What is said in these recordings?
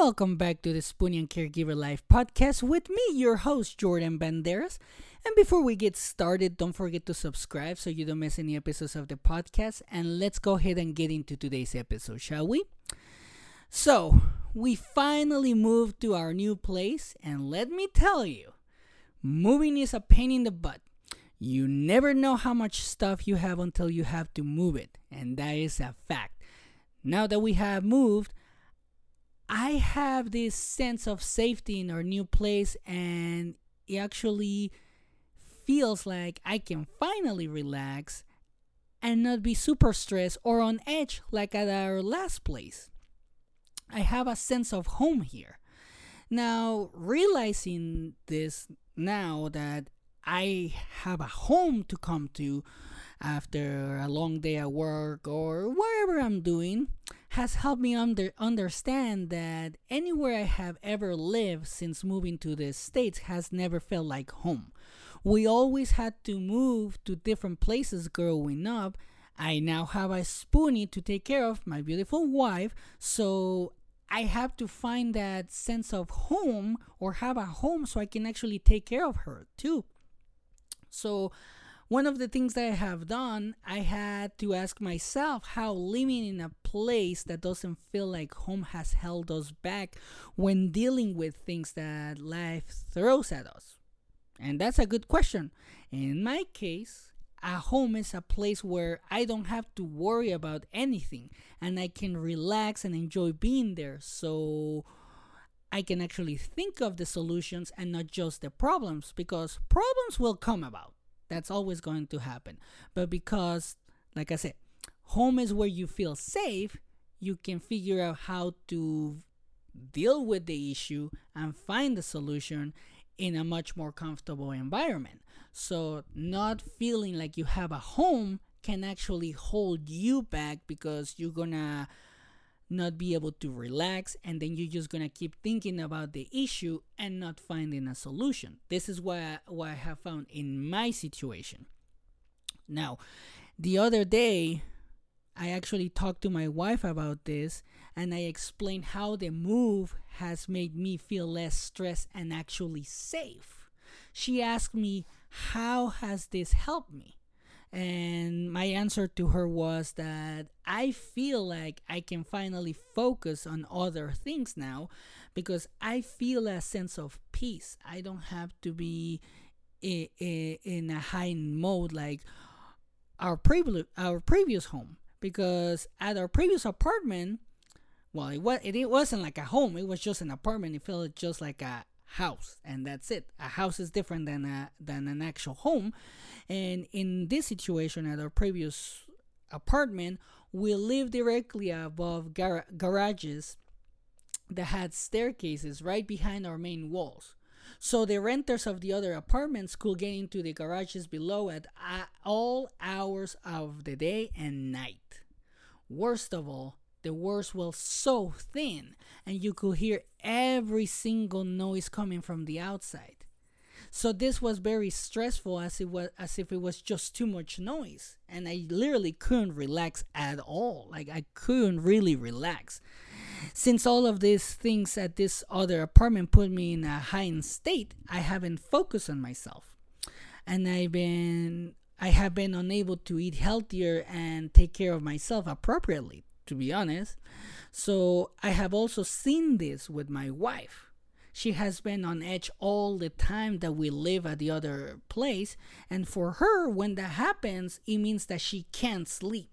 Welcome back to the Spoonie and Caregiver Life podcast with me, your host, Jordan Banderas. And before we get started, don't forget to subscribe so you don't miss any episodes of the podcast. And let's go ahead and get into today's episode, shall we? So, we finally moved to our new place, and let me tell you, moving is a pain in the butt. You never know how much stuff you have until you have to move it, and that is a fact. Now that we have moved, I have this sense of safety in our new place, and it actually feels like I can finally relax and not be super stressed or on edge like at our last place. I have a sense of home here. Now, realizing this now that I have a home to come to after a long day at work or whatever I'm doing has helped me under understand that anywhere I have ever lived since moving to the States has never felt like home. We always had to move to different places growing up. I now have a spoonie to take care of, my beautiful wife, so I have to find that sense of home or have a home so I can actually take care of her too. So, one of the things that I have done, I had to ask myself how living in a place that doesn't feel like home has held us back when dealing with things that life throws at us. And that's a good question. In my case, a home is a place where I don't have to worry about anything and I can relax and enjoy being there. So I can actually think of the solutions and not just the problems because problems will come about. That's always going to happen. But because, like I said, home is where you feel safe, you can figure out how to deal with the issue and find the solution in a much more comfortable environment. So, not feeling like you have a home can actually hold you back because you're gonna not be able to relax and then you're just gonna keep thinking about the issue and not finding a solution. This is what I, what I have found in my situation. Now, the other day, I actually talked to my wife about this and I explained how the move has made me feel less stressed and actually safe. She asked me, How has this helped me? And my answer to her was that I feel like I can finally focus on other things now because I feel a sense of peace. I don't have to be in a high mode like our previous our previous home because at our previous apartment well it was it wasn't like a home it was just an apartment it felt just like a house and that's it a house is different than a than an actual home and in this situation, at our previous apartment, we lived directly above gar- garages that had staircases right behind our main walls. So the renters of the other apartments could get into the garages below at all hours of the day and night. Worst of all, the walls were so thin and you could hear every single noise coming from the outside. So this was very stressful as it was as if it was just too much noise. And I literally couldn't relax at all. Like I couldn't really relax. Since all of these things at this other apartment put me in a heightened state, I haven't focused on myself. And I've been I have been unable to eat healthier and take care of myself appropriately, to be honest. So I have also seen this with my wife she has been on edge all the time that we live at the other place. And for her, when that happens, it means that she can't sleep.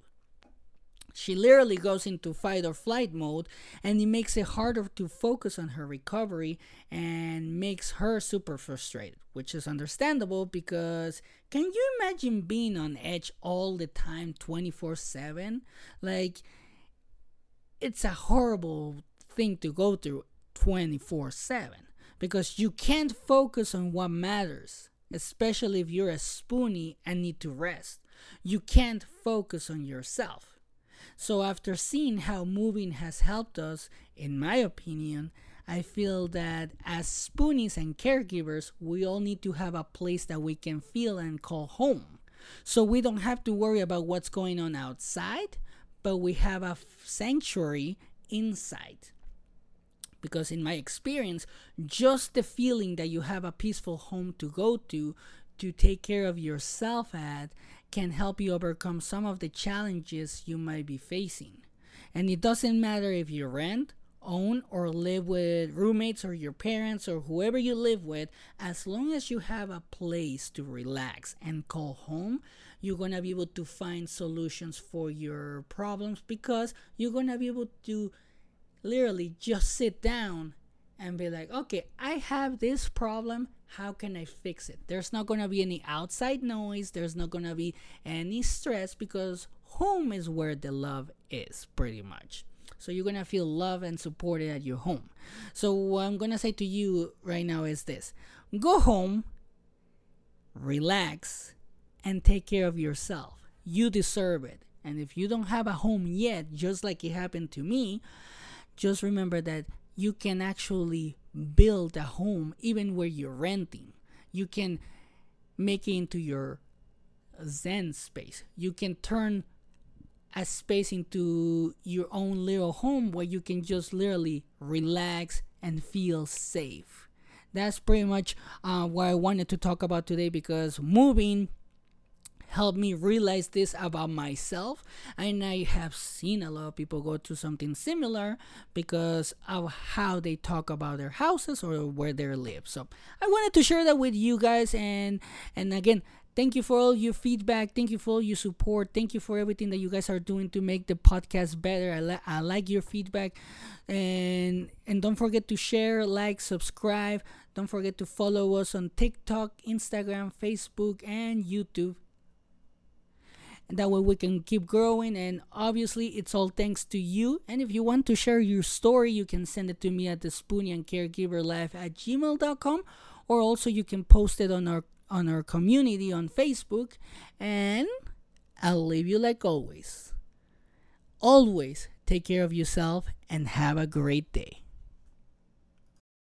She literally goes into fight or flight mode, and it makes it harder to focus on her recovery and makes her super frustrated, which is understandable because can you imagine being on edge all the time, 24 7? Like, it's a horrible thing to go through 24 7 because you can't focus on what matters, especially if you're a spoonie and need to rest. You can't focus on yourself. So, after seeing how moving has helped us, in my opinion, I feel that as spoonies and caregivers, we all need to have a place that we can feel and call home. So we don't have to worry about what's going on outside, but we have a sanctuary inside. because in my experience just the feeling that you have a peaceful home to go to to take care of yourself at can help you overcome some of the challenges you might be facing and it doesn't matter if you rent own or live with roommates or your parents or whoever you live with as long as you have a place to relax and call home you're going to be able to find solutions for your problems because you're going to be able to literally just sit down and be like, okay, I have this problem. How can I fix it? There's not going to be any outside noise. There's not going to be any stress because home is where the love is, pretty much. So you're going to feel love and supported at your home. So, what I'm going to say to you right now is this go home, relax, and take care of yourself. You deserve it. And if you don't have a home yet, just like it happened to me, just remember that you can actually build a home even where you're renting. You can make it into your zen space. You can turn a space into your own little home where you can just literally relax and feel safe. That's pretty much uh, what I wanted to talk about today because moving helped me realize this about myself. And i have seen a lot of people go through something similar because of how they talk about their houses or where they live. So i wanted to share that with you guys. And and again thank you for all your feedback. Thank you for all your support. Thank you for everything that you guys are doing to make the podcast better. I, li- I like your feedback. And and don't forget to share like subscribe. Don't forget to follow us on tiktok instagram facebook and youtube and that way we can keep growing and obviously it's all thanks to you. And if you want to share your story you can send it to me at the spoonie and caregiver life at gmail.com or also you can post it on our on our community on facebook. And i'll leave you like always. Always take care of yourself and have a great day